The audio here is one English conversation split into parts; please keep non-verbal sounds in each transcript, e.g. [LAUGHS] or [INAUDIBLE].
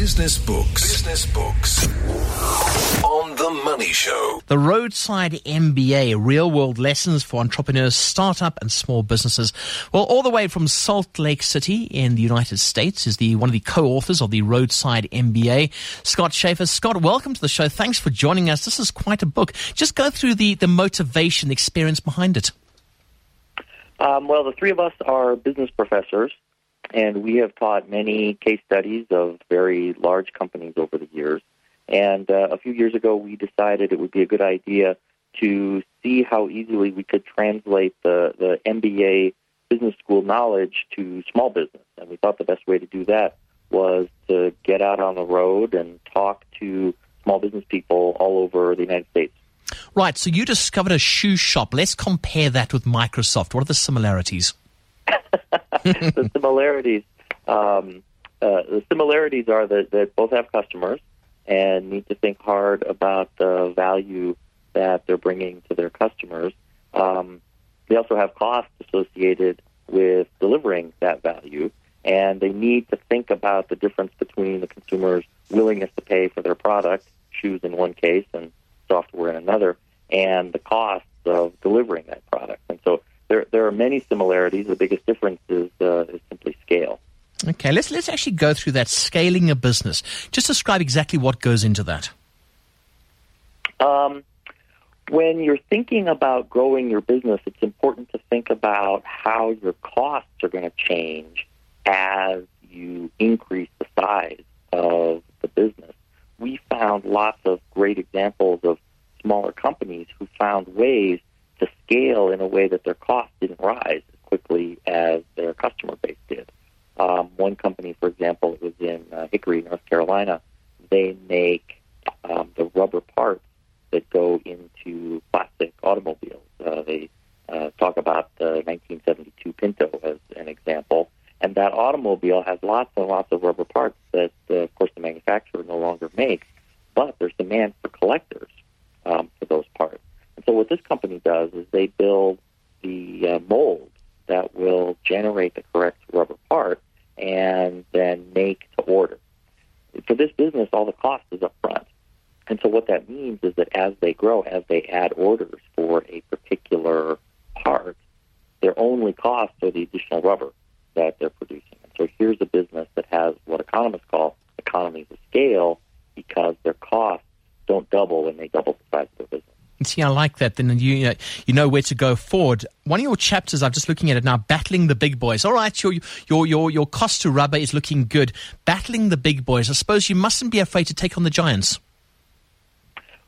Business Books. Business Books. On The Money Show. The Roadside MBA, real world lessons for entrepreneurs, startup and small businesses. Well, all the way from Salt Lake City in the United States is the one of the co-authors of the Roadside MBA, Scott Schaefer. Scott, welcome to the show. Thanks for joining us. This is quite a book. Just go through the, the motivation, the experience behind it. Um, well, the three of us are business professors, and we have taught many case studies of very large companies over the years. And uh, a few years ago, we decided it would be a good idea to see how easily we could translate the, the MBA business school knowledge to small business. And we thought the best way to do that was to get out on the road and talk to small business people all over the United States. Right, so you discovered a shoe shop. Let's compare that with Microsoft. What are the similarities? [LAUGHS] the similarities, um, uh, the similarities are that, that both have customers and need to think hard about the value that they're bringing to their customers. Um, they also have costs associated with delivering that value, and they need to think about the difference between the consumer's willingness to pay for their product, shoes in one case and software in another, and the costs of delivering that product. And so there, there are many similarities. The biggest difference is, uh, is simply scale. Okay, let's let's actually go through that scaling a business. Just describe exactly what goes into that. Um, when you're thinking about growing your business, it's important to think about how your costs are going to change as you increase the size of the business. We found lots of great examples of smaller companies who found ways to scale in a way that their costs didn't rise as quickly as their customer base did. Um, one company, for example, was in uh, Hickory, North Carolina. They make um, the rubber parts that go into plastic automobiles. Uh, they uh, talk about the 1972 Pinto as an example, and that automobile has lots and lots of rubber parts that, uh, of course, the manufacturer no longer makes. But there's demand for collectors um, for those parts. So what this company does is they build the uh, mold that will generate the correct rubber part and then make to order. For this business, all the cost is up front. And so what that means is that as they grow, as they add orders for a particular part, their only costs are the additional rubber that they're producing. And so here's a business that has what economists call economies of scale because their costs don't double when they double the size of their business. See, I like that. Then you know, you know where to go forward. One of your chapters, I'm just looking at it now, battling the big boys. All right, your your your your cost to rubber is looking good. Battling the big boys. I suppose you mustn't be afraid to take on the giants.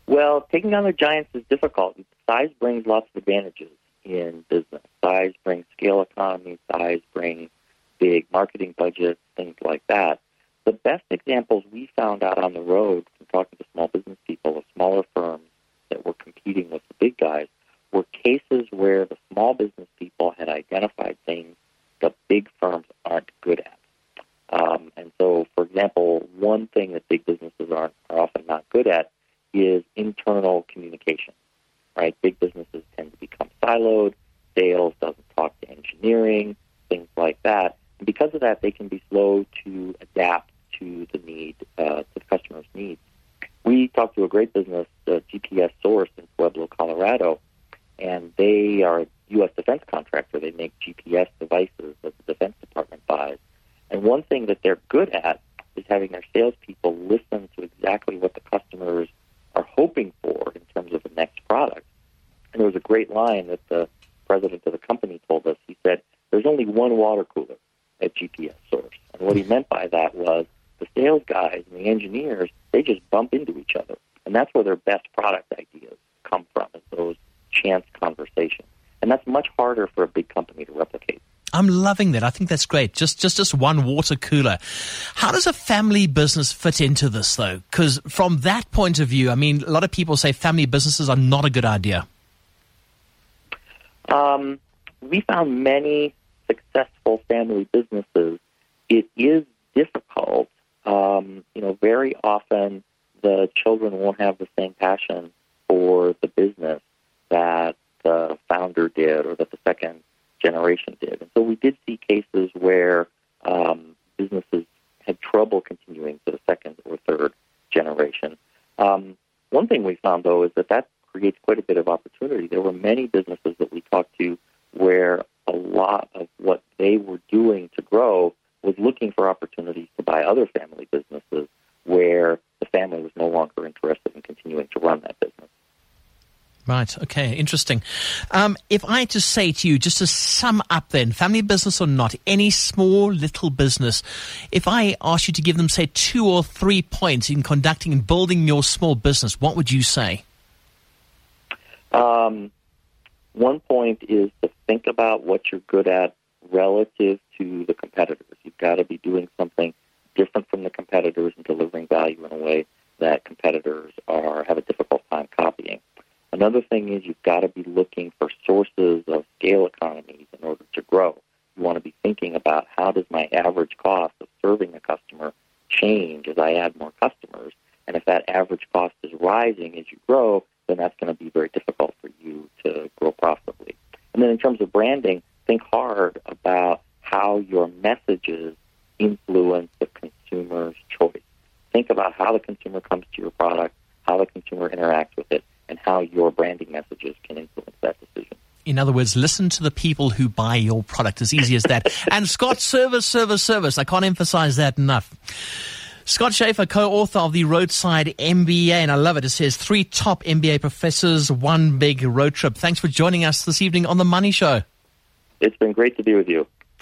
Well, taking on the giants is difficult. Size brings lots of advantages in business. Size brings scale economy. Size brings big marketing budgets, things like that. The best examples we found out on the road from talking to small business people of smaller firms that were competing with the big guys were cases where the small business people had identified things the big firms aren't good at. Um, and so, for example, one thing that big businesses aren't, are often not good at is internal communication. Right? Big businesses tend to become siloed. Sales doesn't talk to engineering, things like that. And because of that, they can be slow to adapt to the need, uh, to the customer's needs. We talked to a great business, uh, GPS Source in Pueblo, Colorado, and they are a U.S. defense contractor. They make GPS devices that the Defense Department buys. And one thing that they're good at is having their salespeople listen to exactly what the customers are hoping for in terms of the next product. And there was a great line that the president of the company told us. He said, There's only one water cooler at GPS Source. And what he meant by that was sales guys and the engineers, they just bump into each other. And that's where their best product ideas come from, is those chance conversations. And that's much harder for a big company to replicate. I'm loving that. I think that's great. Just, just, just one water cooler. How does a family business fit into this, though? Because from that point of view, I mean, a lot of people say family businesses are not a good idea. Um, we found many successful family businesses. It is difficult um, you know, very often the children won't have the same passion for the business that the founder did or that the second generation did. And so we did see cases where um, businesses had trouble continuing to the second or third generation. Um, one thing we found, though, is that that creates quite a bit of opportunity. There were many businesses that we talked to where a lot of what they were doing to grow opportunities to buy other family businesses where the family was no longer interested in continuing to run that business. Right. Okay. Interesting. Um, if I had to say to you, just to sum up then, family business or not, any small little business, if I asked you to give them, say, two or three points in conducting and building your small business, what would you say? Um, one point is to think about what you're good at relative to the competitors. Got to be doing something different from the competitors and delivering value in a way that competitors are have a difficult time copying. Another thing is you've got to be looking for sources of scale economies in order to grow. You want to be thinking about how does my average cost of serving a customer change as I add more customers, and if that average cost is rising as you grow, then that's going to be very difficult for you to grow profitably. And then in terms of branding, think hard your messages influence the consumer's choice. Think about how the consumer comes to your product, how the consumer interacts with it, and how your branding messages can influence that decision. In other words, listen to the people who buy your product. As easy as that. [LAUGHS] and Scott, service, service, service. I can't emphasize that enough. Scott Schaefer, co-author of the Roadside MBA, and I love it. It says three top MBA professors, one big road trip. Thanks for joining us this evening on the Money Show. It's been great to be with you.